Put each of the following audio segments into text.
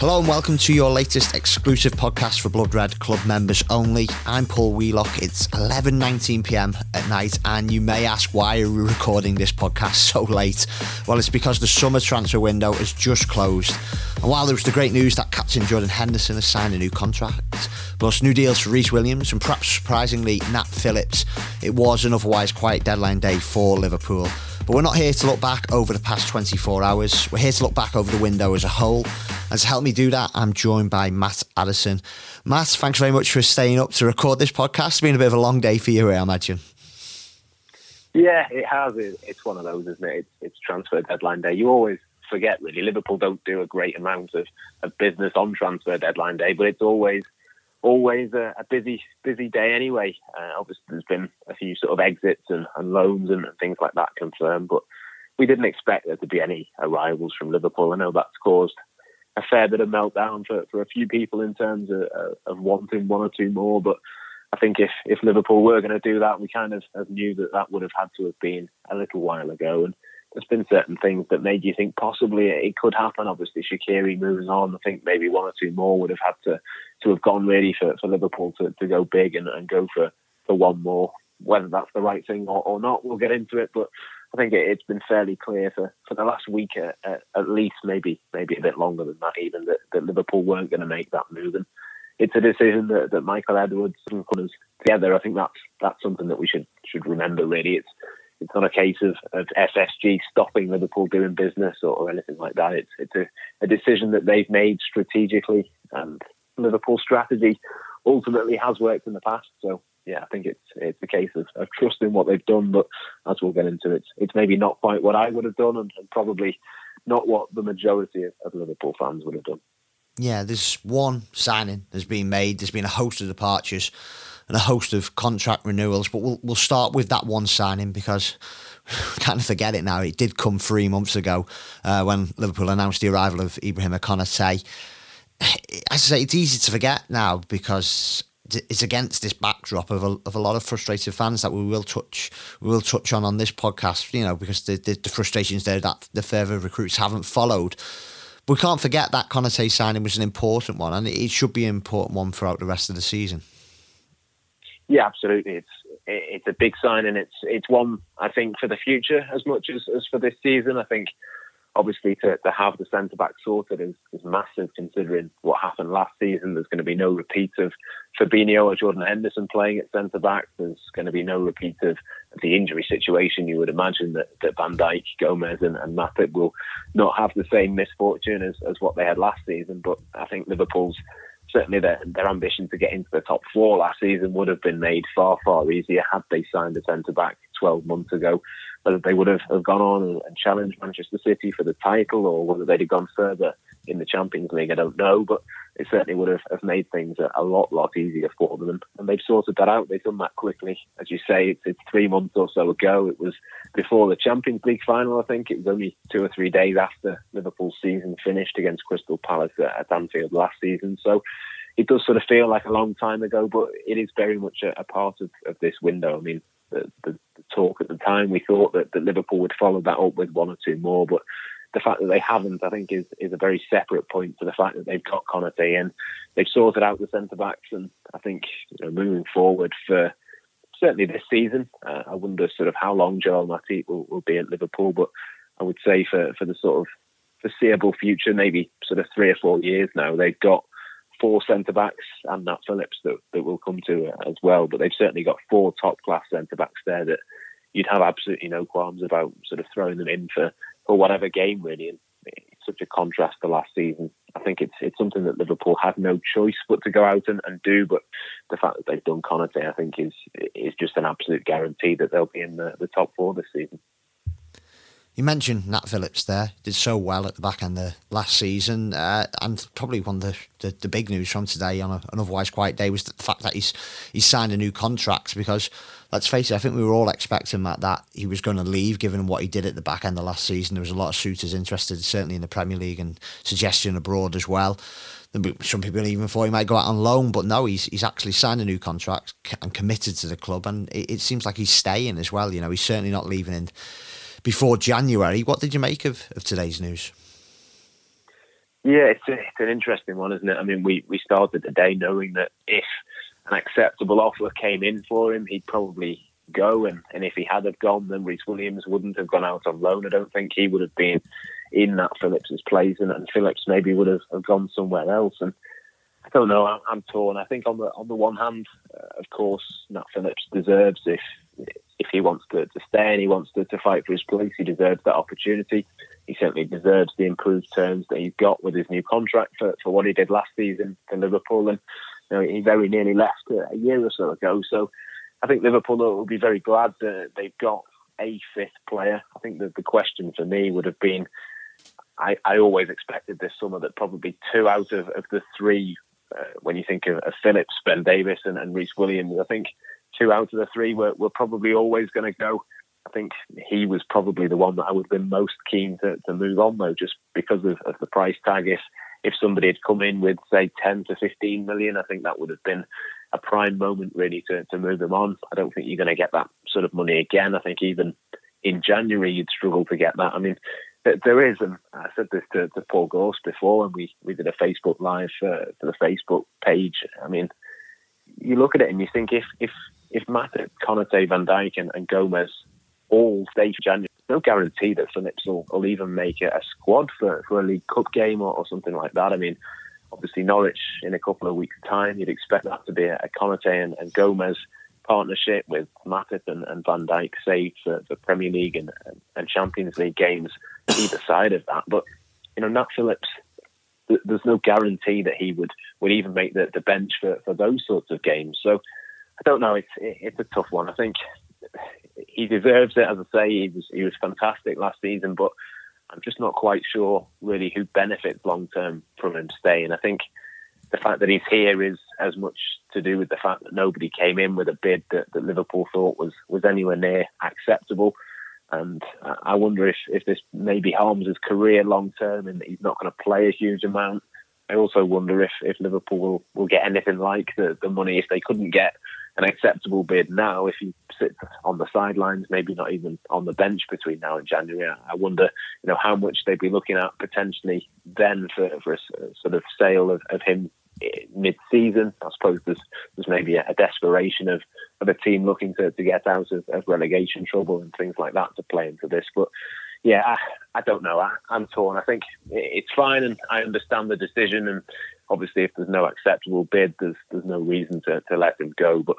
Hello and welcome to your latest exclusive podcast for Blood Red Club members only. I'm Paul Wheelock. It's 11:19 p.m. at night, and you may ask why are we recording this podcast so late? Well, it's because the summer transfer window has just closed. And while there was the great news that captain Jordan Henderson has signed a new contract, plus new deals for Rhys Williams and perhaps surprisingly Nat Phillips, it was an otherwise quiet deadline day for Liverpool. But we're not here to look back over the past 24 hours. We're here to look back over the window as a whole. And to help me do that, I'm joined by Matt Addison. Matt, thanks very much for staying up to record this podcast. It's been a bit of a long day for you, I imagine. Yeah, it has. It's one of those, isn't it? It's, transfer deadline day. You always forget really. Liverpool don't do a great amount of, of business on transfer deadline day, but it's always always a, a busy busy day anyway. Uh, obviously, there's been a few sort of exits and, and loans and, things like that confirmed, but we didn't expect there to be any arrivals from Liverpool. I know that's caused a fair bit of meltdown for, for a few people in terms of, of wanting one or two more, but I think if, if Liverpool were going to do that, we kind of knew that that would have had to have been a little while ago. And there's been certain things that made you think possibly it could happen. Obviously, Shaqiri moves on. I think maybe one or two more would have had to to have gone really for, for Liverpool to, to go big and, and go for, for one more. Whether that's the right thing or, or not, we'll get into it. But I think it, has been fairly clear for, for the last week, at, at, least, maybe maybe a bit longer than that, even that, that Liverpool weren't going to make that move. And it's a decision that, that Michael Edwards and put us together. I think that's that's something that we should should remember. Really, it's it's not a case of, of stopping Liverpool doing business or, or anything like that. It's it's a, a, decision that they've made strategically, and Liverpool's strategy ultimately has worked in the past. So yeah, I think it's it's a case of, of trusting what they've done. But as we'll get into, it, it's maybe not quite what I would have done, and, and probably not what the majority of, of Liverpool fans would have done. Yeah, there's one signing that's been made. There's been a host of departures and a host of contract renewals. But we'll we'll start with that one signing because can't forget it now. It did come three months ago uh, when Liverpool announced the arrival of Ibrahim Konate. As I say, it's easy to forget now because it's against this backdrop of a, of a lot of frustrated fans that we will touch we will touch on on this podcast. You know, because the, the, the frustrations there that the further recruits haven't followed. We can't forget that Konate signing was an important one, and it should be an important one throughout the rest of the season. Yeah, absolutely. It's it's a big sign, and it's it's one I think for the future as much as, as for this season. I think obviously to, to have the centre back sorted is, is massive considering what happened last season. There's going to be no repeat of Fabinho or Jordan Henderson playing at centre back. There's going to be no repeat of the injury situation. You would imagine that, that Van Dijk, Gomez, and, and Matip will not have the same misfortune as, as what they had last season. But I think Liverpool's certainly their, their ambition to get into the top four last season would have been made far, far easier had they signed a centre back 12 months ago. Whether they would have, have gone on and, and challenged Manchester City for the title or whether they'd have gone further in the Champions League, I don't know. But it certainly would have, have made things a, a, lot, lot easier for them. And they've sorted that out. They've done that quickly. As you say, it's, it's three months or so ago. It was before the Champions League final, I think. It was only two or three days after Liverpool's season finished against Crystal Palace at, Anfield last season. So it does sort of feel like a long time ago, but it is very much a, a part of, of this window. I mean, the, the, the, talk at the time, we thought that, that Liverpool would follow that up with one or two more, but the fact that they haven't, I think, is, is a very separate point to the fact that they've got Konate and they've sorted out the centre backs. And I think you know, moving forward for certainly this season, uh, I wonder sort of how long Joel Matip will, will be at Liverpool, but I would say for, for the sort of foreseeable future, maybe sort of three or four years now, they've got four centre backs and Nat Phillips that, that will come to as well. But they've certainly got four top class centre backs there that you'd have absolutely no qualms about sort of throwing them in for, for whatever game really. And it's such a contrast to last season. I think it's it's something that Liverpool had no choice but to go out and, and do. But the fact that they've done Konate, I think, is is just an absolute guarantee that they'll be in the, the top four this season. You mentioned Nat Phillips there, did so well at the back end of last season. Uh, and probably one of the, the, the, big news from today on a, an otherwise quiet day was the fact that he's he's signed a new contract because, let's face it, I think we were all expecting that, that he was going to leave given what he did at the back end of last season. There was a lot of suitors interested, certainly in the Premier League and suggestion abroad as well. some people even thought he might go out on loan, but no, he's he's actually signed a new contract and committed to the club, and it, it seems like he's staying as well. You know, he's certainly not leaving in before January. What did you make of, of today's news? Yeah, it's, a, it's an interesting one, isn't it? I mean, we, we started the day knowing that if an acceptable offer came in for him, he'd probably go. And, and if he had have gone, then Rhys Williams wouldn't have gone out on loan. I don't think he would have been in that Phillips's place, and, and Phillips maybe would have, have gone somewhere else. And I don't know. I'm, I'm torn. I think on the on the one hand, uh, of course, Nat Phillips deserves if if he wants to, to stay and he wants to, to fight for his place, he deserves that opportunity. He certainly deserves the improved terms that he's got with his new contract for, for what he did last season for Liverpool. And you know, he very nearly left a year or so ago. So I think Liverpool will be very glad that they've got a fifth player. I think that the question for me would have been I, I always expected this summer that probably two out of, of the three, uh, when you think of, of Phillips, Ben Davies, and, and Rhys Williams, I think two out of the three were, were probably always going to go. I think he was probably the one that I would have been most keen to, to move on, though, just because of, of the price tag. If, if somebody had come in with, say, 10 to 15 million, I think that would have been a prime moment, really, to, to move him on. I don't think you're going to get that sort of money again. I think even in January, you'd struggle to get that. I mean, there is, and I said this to, to Paul Gorst before when we, we did a Facebook Live for, for the Facebook page. I mean, you look at it and you think if if if Matip, Konate, Van Dijk, and, and Gomez all stay for January, no guarantee that Phillips will, will even make a, squad for, for a League Cup game or, or, something like that. I mean, obviously Norwich in a couple of weeks' time, you'd expect that to be a, a Konate and, and Gomez partnership with Matip and, and Van Dijk, saved for, for Premier League and, and Champions League games either side of that. But you know, Nat Phillips, th- there's no guarantee that he would would even make the, the bench for, for those sorts of games. So I don't know. It's it's a tough one. I think he deserves it. As I say, he was he was fantastic last season, but I'm just not quite sure really who benefits long term from him staying. I think the fact that he's here is as much to do with the fact that nobody came in with a bid that, that Liverpool thought was was anywhere near acceptable. And I wonder if, if this maybe harms his career long term and he's not going to play a huge amount. I also wonder if, if Liverpool will, will get anything like the, the money if they couldn't get an acceptable bid now. If he sits on the sidelines, maybe not even on the bench between now and January, I wonder, you know, how much they'd be looking at potentially then for, for a, sort of sale of, of him eh, mid-season. I suppose there's there's maybe a, desperation of, of a team looking to, to get out of, of relegation trouble and things like that to play into this. But yeah, I, I don't know. I, am torn. I think it's fine, and I understand the decision. And obviously, if there's no acceptable bid, there's there's no reason to, to let him go. But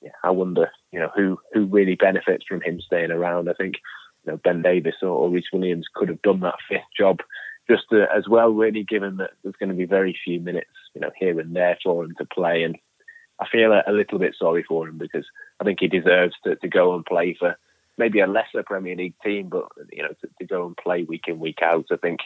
yeah, I wonder, you know, who who really benefits from him staying around. I think you know Ben Davies or, or Rhys Williams could have done that fifth job just to, as well, really, given that there's going to be very few minutes, you know, here and there for him to play. And I feel a, a little bit sorry for him because I think he deserves to, to go and play for maybe a lesser Premier League team, but, you know, to, to go and play week in, week out. I think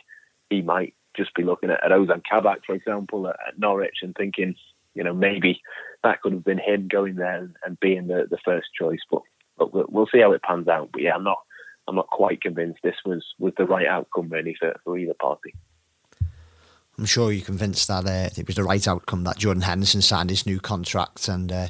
he might just be looking at, Ozan Kabak, for example, at, at, Norwich and thinking, you know, maybe that could have been him going there and, and being the, the first choice. But, but we'll, we'll see how it pans out. But yeah, I'm not I'm not quite convinced this was, was the right outcome really for, for either party. I'm sure you're convinced that uh, it was the right outcome that Jordan Henderson signed his new contract. And uh,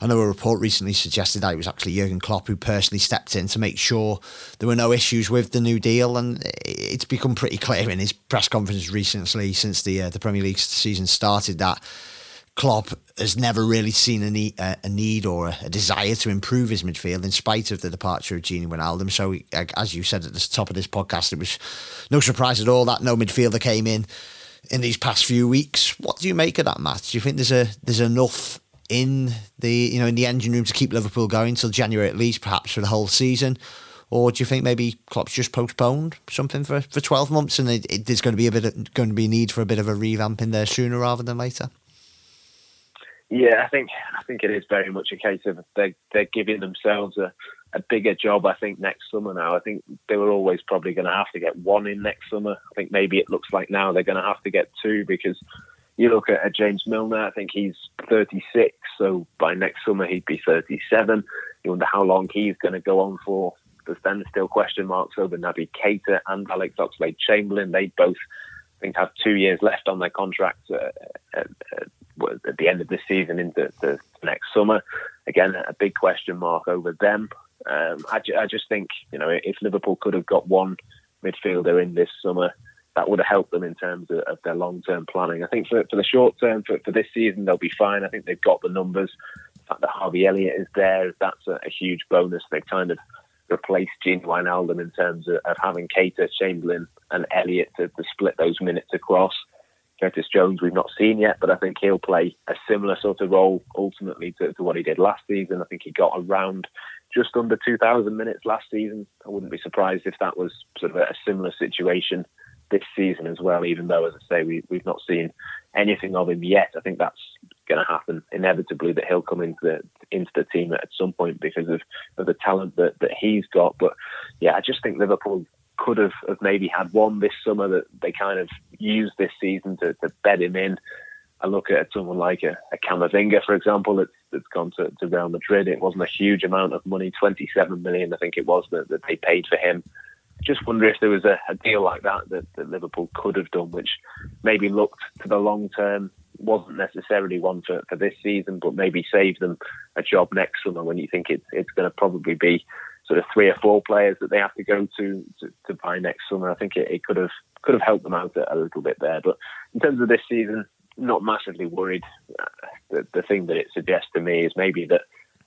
I know a report recently suggested that it was actually Jurgen Klopp who personally stepped in to make sure there were no issues with the new deal. And it's become pretty clear in his press conference recently, since the uh, the Premier League season started, that Klopp has never really seen a need, a need or a desire to improve his midfield in spite of the departure of Gini Wijnaldum. So, as you said at the top of this podcast, it was no surprise at all that no midfielder came in in these past few weeks. What do you make of that, Matt? Do you think there's a there's enough in the you know in the engine room to keep Liverpool going till January at least, perhaps for the whole season? Or do you think maybe Klopp's just postponed something for, for 12 months and it, it, there's going to be a bit of, going to be need for a bit of a revamp in there sooner rather than later? Yeah, I think I think it is very much a case of they they're giving themselves a, a bigger job. I think next summer now. I think they were always probably going to have to get one in next summer. I think maybe it looks like now they're going to have to get two because you look at, at James Milner. I think he's 36, so by next summer he'd be 37. You wonder how long he's going to go on for. There's then still question marks over Naby Keita and Alex Oxlade Chamberlain. They both I think have two years left on their contracts uh, at, at, the end of the season into the next summer. Again, a big question mark over them. Um, I, I, just think you know if Liverpool could have got one midfielder in this summer, that would have helped them in terms of, of their long term planning. I think for, for the short term, for, for this season, they'll be fine. I think they've got the numbers. The fact that Harvey Elliott is there, that's a, a huge bonus. They've kind of replaced Gini Wijnaldum in terms of, of having Keita, Chamberlain, and Elliott to, to split those minutes across. Curtis Jones, we've not seen yet, but I think he'll play a similar sort of role ultimately to, to what he did last season. I think he got around just under 2,000 minutes last season. I wouldn't be surprised if that was sort of a similar situation this season as well, even though, as I say, we, we've not seen anything of him yet. I think that's going to happen inevitably that he'll come into the into the team at some point because of, of the talent that, that he's got. But yeah, I just think Liverpool could have, have maybe had one this summer that they kind of used this season to, to bed him in. I look at someone like a, a Camavinga, for example, that's, that's gone to, to Real Madrid. It wasn't a huge amount of money, 27 million, I think it was, that, that they paid for him just wonder if there was a, a deal like that, that, that Liverpool could have done, which maybe looked to the long term, wasn't necessarily one for, for this season, but maybe save them a job next summer when you think it's it's going to probably be sort of three or four players that they have to go to to, to buy next summer. I think it, it, could have could have helped them out a, a, little bit there. But in terms of this season, not massively worried. Uh, the, the thing that it suggests to me is maybe that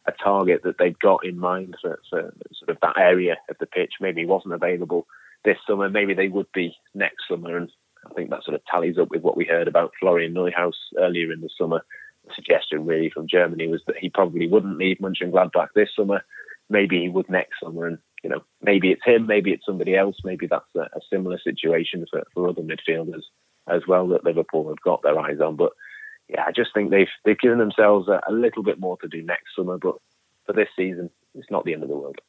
a target that they've got in mind for, for sort of that area of the pitch maybe wasn't available this summer. Maybe they would be next summer, and I think that sort of tallies up with what we heard about Florian Neuhaus earlier in the summer. The suggestion really from Germany was that he probably wouldn't leave Mönchengladbach this summer. Maybe he would next summer, and you know maybe it's him, maybe it's somebody else. Maybe that's a, a similar situation for, for other midfielders as well that Liverpool have got their eyes on, but yeah, I just think they've they've given themselves a, a little bit more to do next summer, but for this season, it's not the end of the world.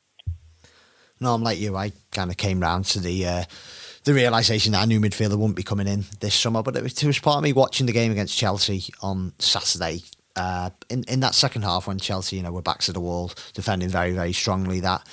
No, I'm like you. I kind of came round to the uh, the realization that I knew midfielder wouldn't be coming in this summer. But it was, it was part of me watching the game against Chelsea on Saturday. Uh, in in that second half, when Chelsea, you know, were backs to the wall, defending very very strongly, that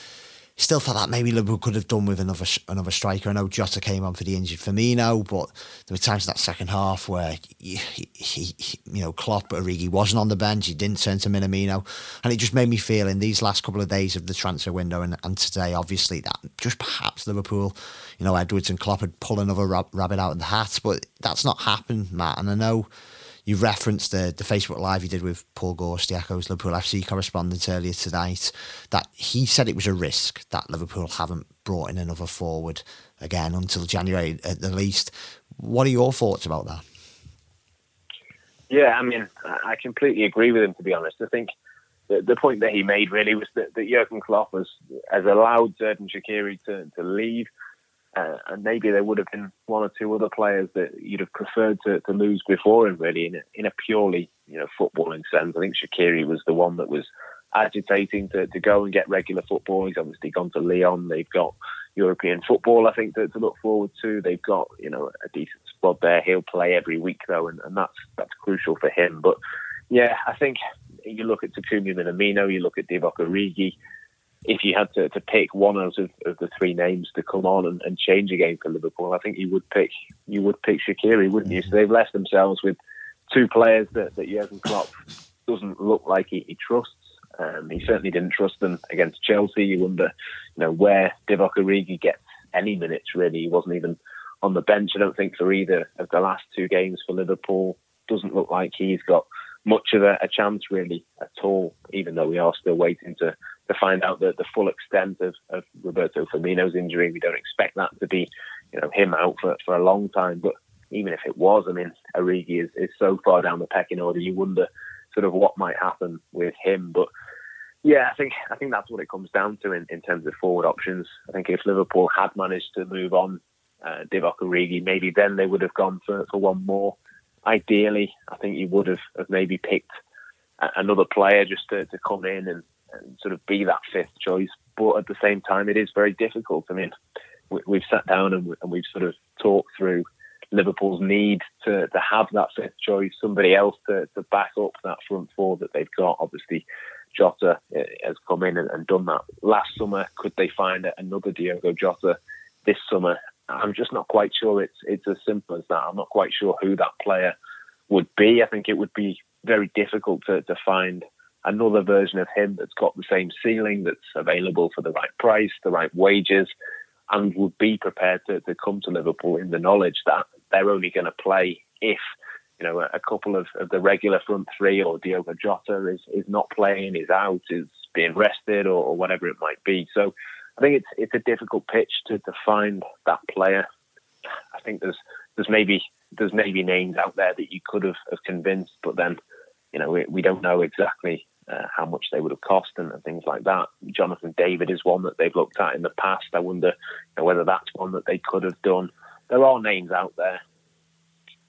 still thought that maybe Liverpool could have done with another another striker. I know Jota came on for the injured Firmino, but there were times in that second half where he, he, he, you know Klopp Origi wasn't on the bench. He didn't turn to Minamino, and it just made me feel in these last couple of days of the transfer window and, and today, obviously that just perhaps Liverpool, you know, Edwards and Klopp had pulled another rabbit out of the hat, but that's not happened, Matt. And I know you referenced the, the Facebook Live you did with Paul Gorst, the Echoes Liverpool FC correspondent earlier tonight, that he said it was a risk that Liverpool haven't brought in another forward again until January at the least. What are your thoughts about that? Yeah, I mean, I completely agree with him, to be honest. I think the, the point that he made really was that, that Jurgen Klopp has, has allowed Xherdan Shaqiri to, to leave uh, and maybe there would have been one or two other players that you'd have preferred to, to lose before him, really, in a, in a purely you know footballing sense. I think Shaqiri was the one that was agitating to, to go and get regular football. He's obviously gone to Lyon. They've got European football, I think, to, to look forward to. They've got you know a decent squad there. He'll play every week though, and, and that's that's crucial for him. But yeah, I think you look at Takumi Minamino, you look at Divock Origi if you had to, to pick one out of, of the three names to come on and, and change a game for Liverpool, I think you would pick you would pick Shaqiri, wouldn't you? So they've left themselves with two players that, that Jurgen Klopp doesn't look like he, he trusts. Um, he certainly didn't trust them against Chelsea. You wonder, you know, where Divock Origi gets any minutes. Really, he wasn't even on the bench. I don't think for either of the last two games for Liverpool. Doesn't look like he's got much of a, a chance really at all. Even though we are still waiting to to find out the, the full extent of, of Roberto Firmino's injury. We don't expect that to be, you know, him out for, for a long time. But even if it was, I mean, Origi is, is so far down the pecking order, you wonder sort of what might happen with him. But yeah, I think I think that's what it comes down to in, in terms of forward options. I think if Liverpool had managed to move on uh, Divock Origi, maybe then they would have gone for, for one more. Ideally, I think you would have, have maybe picked another player just to, to come in and, and sort of be that fifth choice. But at the same time, it is very difficult. I mean, we, have sat down and, we, and we've sort of talked through Liverpool's need to, to have that fifth choice, somebody else to, to back up that front four that they've got. Obviously, Jota uh, has come in and, and done that last summer. Could they find another Diogo Jota this summer? I'm just not quite sure it's it's as simple as that. I'm not quite sure who that player would be. I think it would be very difficult to, to find another version of him that's got the same ceiling, that's available for the right price, the right wages, and would be prepared to, to come to Liverpool in the knowledge that they're only going to play if you know a, couple of, of, the regular front three or Diogo Jota is is not playing, is out, is being rested, or, or whatever it might be. So I think it's it's a difficult pitch to, to find that player. I think there's there's maybe there's maybe names out there that you could have, have convinced, but then you know we, we don't know exactly uh, how much they would have cost and, and, things like that. Jonathan David is one that they've looked at in the past. I wonder you know, whether that's one that they could have done. There are names out there.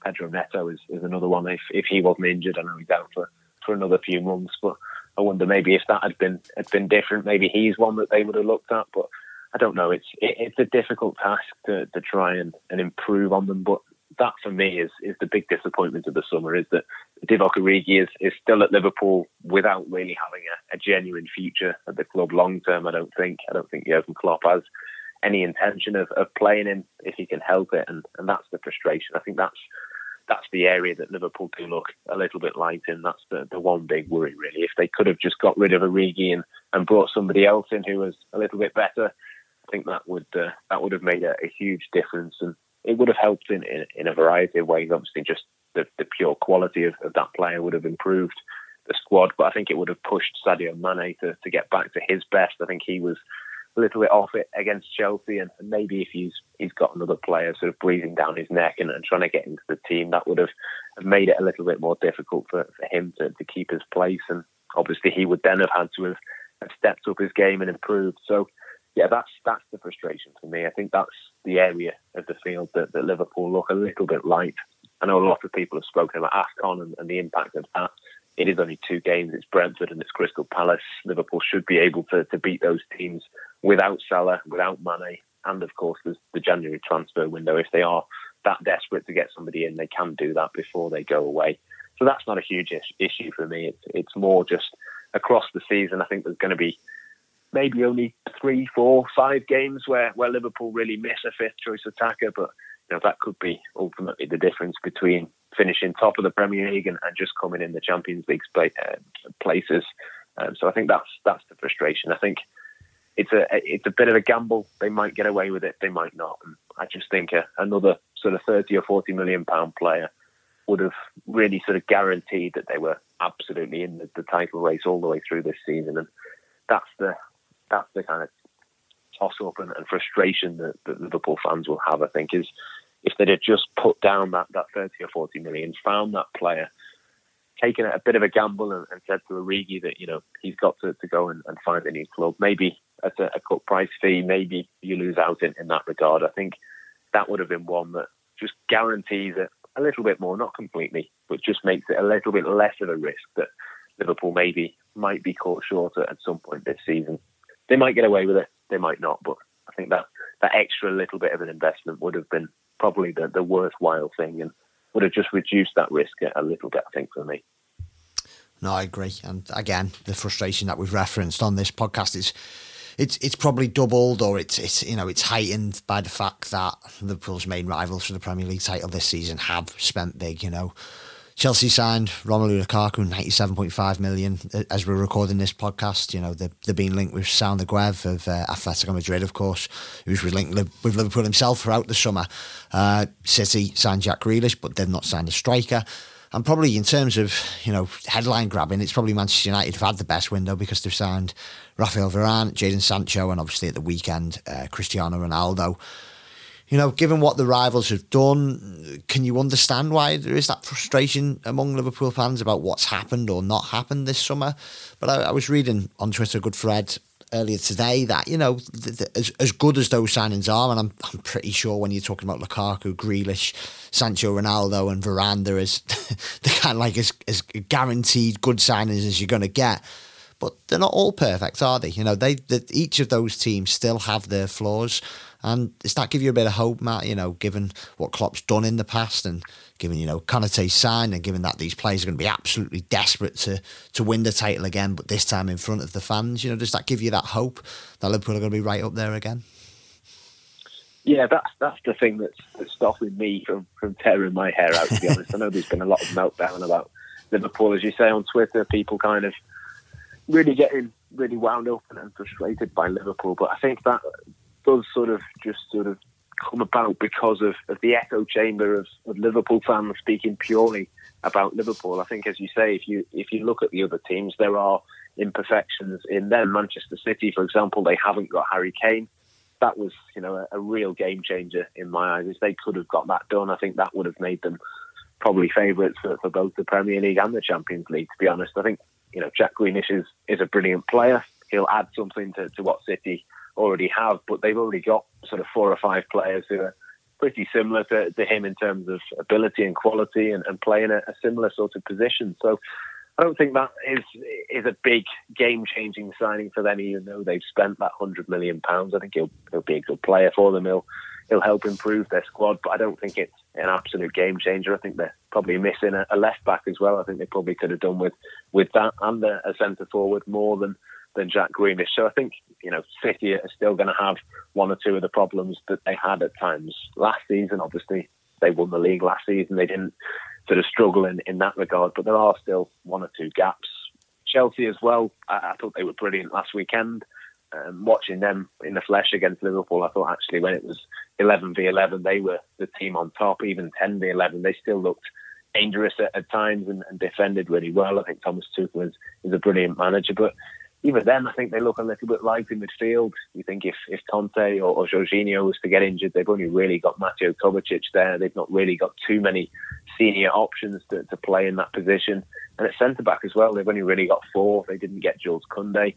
Pedro Neto is, is another one. If if he wasn't injured, I know he's out for, for another few months, but I wonder maybe if that had been had been different, maybe he's one that they would have looked at. But I don't know. It's it, it's a difficult task to, to try and, and improve on them. But that for me is is the big disappointment of the summer is that Divock Origi is, is still at Liverpool without really having a, a genuine future at the club long term. I don't think. I don't think Jurgen Klopp has any intention of, of playing him if he can help it, and, and that's the frustration. I think that's that's the area that Liverpool do look a little bit light in. That's the, the one big worry, really. If they could have just got rid of Origi and, and brought somebody else in who was a little bit better, I think that would uh, that would have made a, a, huge difference, and it would have helped in, in, in a variety of ways. Obviously, just the, the pure quality of, of, that player would have improved the squad, but I think it would have pushed Sadio Mane to, to get back to his best. I think he was a little bit off it against Chelsea, and, maybe if he's he's got another player sort of breathing down his neck and, and trying to get into the team, that would have made it a little bit more difficult for, for him to, to keep his place. And obviously, he would then have had to have, have stepped up his game and improved. So, yeah, that's that's the frustration for me. I think that's the area of the field that, that Liverpool look a little bit light. I know a lot of people have spoken about AFCON and, and the impact of that it is only two games. It's Brentford and it's Crystal Palace. Liverpool should be able to, to beat those teams without Salah, without Mane, and of course there's the January transfer window. If they are that desperate to get somebody in, they can do that before they go away. So that's not a huge issue for me. It's it's more just across the season. I think there's going to be maybe only three, four, five games where, where Liverpool really miss a fifth choice attacker, but you know that could be ultimately the difference between finishing top of the Premier League and, and just coming in the Champions League uh, places. Um, so I think that's that's the frustration. I think it's a it's a bit of a gamble. They might get away with it, they might not. And I just think a, another sort of thirty or forty million pound player would have really sort of guaranteed that they were absolutely in the, the title race all the way through this season. And that's the that's the kind of toss up and, and frustration that, that, Liverpool fans will have. I think is if they'd have just put down that that thirty or forty million, found that player taken a bit of a gamble and, and, said to Origi that you know he's got to, to go and, and find a new club. Maybe at a, a cut price fee, maybe you lose out in, in that regard. I think that would have been one that just guarantees it a little bit more, not completely, but just makes it a little bit less of a risk that Liverpool maybe might be caught short at some point this season. They might get away with it, they might not, but I think that that extra little bit of an investment would have been probably the, the worthwhile thing and would have just reduced that risk a, a little bit, I think, for me. No, I agree. And again, the frustration that we've referenced on this podcast is it's it's probably doubled or it's it's you know it's heightened by the fact that Liverpool's main rivals for the Premier League title this season have spent big. You know, Chelsea signed Romelu Lukaku, ninety-seven point five million. As we're recording this podcast, you know they're, they're being linked with Saul Niguez of uh, Atletico Madrid, of course, who's linked with Liverpool himself throughout the summer. Uh, City signed Jack Grealish, but they've not signed a striker. And probably in terms of you know headline grabbing, it's probably Manchester United have had the best window because they've signed Rafael Varane, Jadon Sancho, and obviously at the weekend uh, Cristiano Ronaldo. You know, given what the rivals have done, can you understand why there is that frustration among Liverpool fans about what's happened or not happened this summer? But I, I was reading on Twitter, good Fred, earlier today that you know th- th- as as good as those signings are, and I'm I'm pretty sure when you're talking about Lukaku, Grealish, Sancho, Ronaldo, and Varane, is they're kind of like as as guaranteed good signings as you're going to get. But they're not all perfect, are they? You know, they, they each of those teams still have their flaws, and does that give you a bit of hope, Matt? You know, given what Klopp's done in the past and given, you know, Konate's signed and given that these players are going to be absolutely desperate to to win the title again, but this time in front of the fans, you know, does that give you that hope that Liverpool are going to be right up there again? Yeah, that's that's the thing that's, that's stopping me from, from tearing my hair out. To be honest, I know there's been a lot of meltdown about Liverpool, as you say on Twitter. People kind of really getting really wound up and frustrated by Liverpool, but I think that does sort of just sort of come about because of, of the echo chamber of, of Liverpool fans speaking purely about Liverpool. I think, as you say, if you if you look at the other teams, there are imperfections in them. Manchester City, for example, they haven't got Harry Kane. That was, you know, a, a real game changer in my eyes. If they could have got that done, I think that would have made them probably favourites for, for both the Premier League and the Champions League. To be honest, I think you know Jack Grealish is is a brilliant player. He'll add something to, to what City already have, but they've already got sort of four or five players who are pretty similar to, to him in terms of ability and quality and, and playing a, a similar sort of position. So I don't think that is is a big game changing signing for them, even though they've spent that hundred million pounds. I think he'll he'll be a good player for them. He'll he'll help improve their squad, but I don't think it's an absolute game changer. I think they're probably missing a, a left back as well. I think they probably could have done with with that and a, a centre forward more than than Jack Grealish. So I think you know City are still going to have one or two of the problems that they had at times last season. Obviously, they won the league last season. They didn't sort of struggle in, in that regard, but there are still one or two gaps. Chelsea as well. I, I thought they were brilliant last weekend. Um, watching them in the flesh against Liverpool, I thought actually when it was 11 v 11, they were the team on top. Even 10 v 11, they still looked dangerous at, at times and, and, defended really well. I think Thomas Tuchel is, is a brilliant manager, but even then, I think they look a little bit light in midfield. You think if, if Kanté or, or Jorginho was to get injured, they've only really got Mateo Kovacic there. They've not really got too many senior options to, to play in that position. And at centre back as well, they've only really got four. They didn't get Jules Koundé.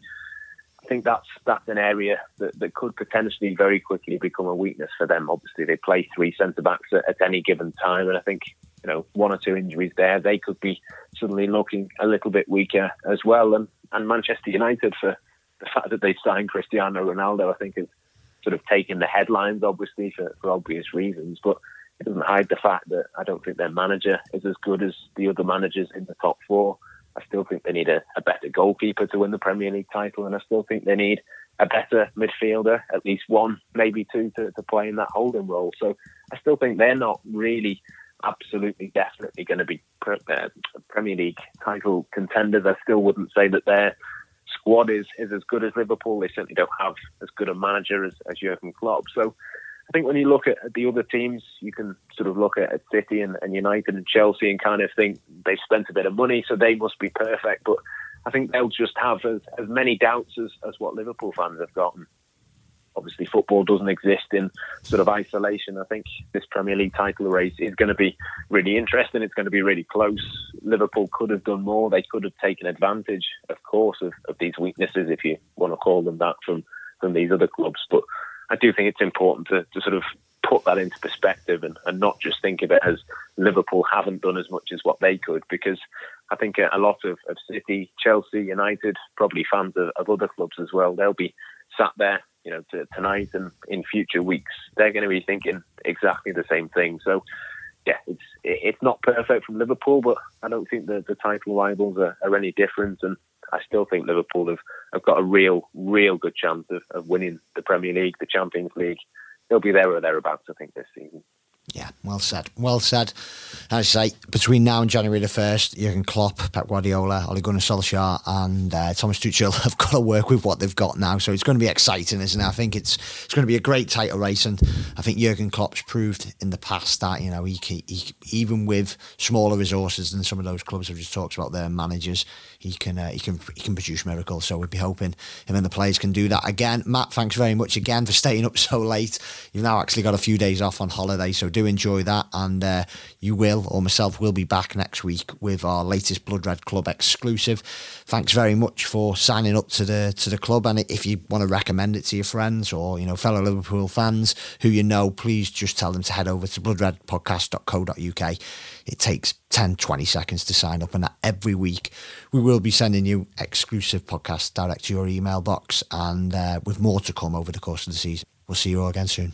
I think that's that's an area that, that could potentially very quickly become a weakness for them. Obviously, they play three centre backs at, at any given time, and I think you know one or two injuries there, they could be suddenly looking a little bit weaker as well. And and Manchester United for the fact that they signed Cristiano Ronaldo, I think has sort of taken the headlines, obviously for, for obvious reasons, but it doesn't hide the fact that I don't think their manager is as good as the other managers in the top four. I still think they need a, a better goalkeeper to win the Premier League title, and I still think they need a better midfielder, at least one, maybe two, to, to play in that holding role. So I still think they're not really absolutely definitely going to be uh, Premier League title contenders. I still wouldn't say that their squad is, is as good as Liverpool. They certainly don't have as good a manager as, as Jurgen Klopp. So I think when you look at the other teams, you can sort of look at, City and, and United and Chelsea and kind of think they've spent a bit of money, so they must be perfect. But I think they'll just have as, as many doubts as, as what Liverpool fans have gotten obviously football doesn't exist in sort of isolation. I think this Premier League title race is going to be really interesting. It's going to be really close. Liverpool could have done more. They could have taken advantage, of course, of, of these weaknesses, if you want to call them that, from from these other clubs. But I do think it's important to, to sort of put that into perspective and, and not just think of it as Liverpool haven't done as much as what they could because I think a lot of, of City, Chelsea, United, probably fans of, of other clubs as well, they'll be sat there you know, to, tonight and in future weeks, they're going to be thinking exactly the same thing. So, yeah, it's it's not perfect from Liverpool, but I don't think the, the title rivals are, are any different. And I still think Liverpool have, have got a real, real good chance of, of winning the Premier League, the Champions League. They'll be there or thereabouts, I think, this season. Yeah, well said. Well said. As I say, between now and January the 1st, Jurgen Klopp, Pep Guardiola, Ole Gunnar Solskjaer, and uh, Thomas Tuchel have got to work with what they've got now. So it's going to be exciting, isn't it? I think it's it's going to be a great title race. And I think Jurgen Klopp's proved in the past that, you know, he, he even with smaller resources than some of those clubs have just talked about their managers, he can uh, he can he can produce miracles. So we'd be hoping him and the players can do that again. Matt, thanks very much again for staying up so late. You've now actually got a few days off on holiday, so do enjoy that. And uh, you will, or myself will be back next week with our latest Blood Red Club exclusive. Thanks very much for signing up to the to the club. And if you want to recommend it to your friends or you know fellow Liverpool fans who you know, please just tell them to head over to bloodredpodcast.co.uk. It takes 10, 20 seconds to sign up, and that every week we will be sending you exclusive podcasts direct to your email box, and uh, with more to come over the course of the season. We'll see you all again soon.